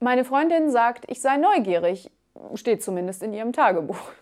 Meine Freundin sagt, ich sei neugierig, steht zumindest in ihrem Tagebuch.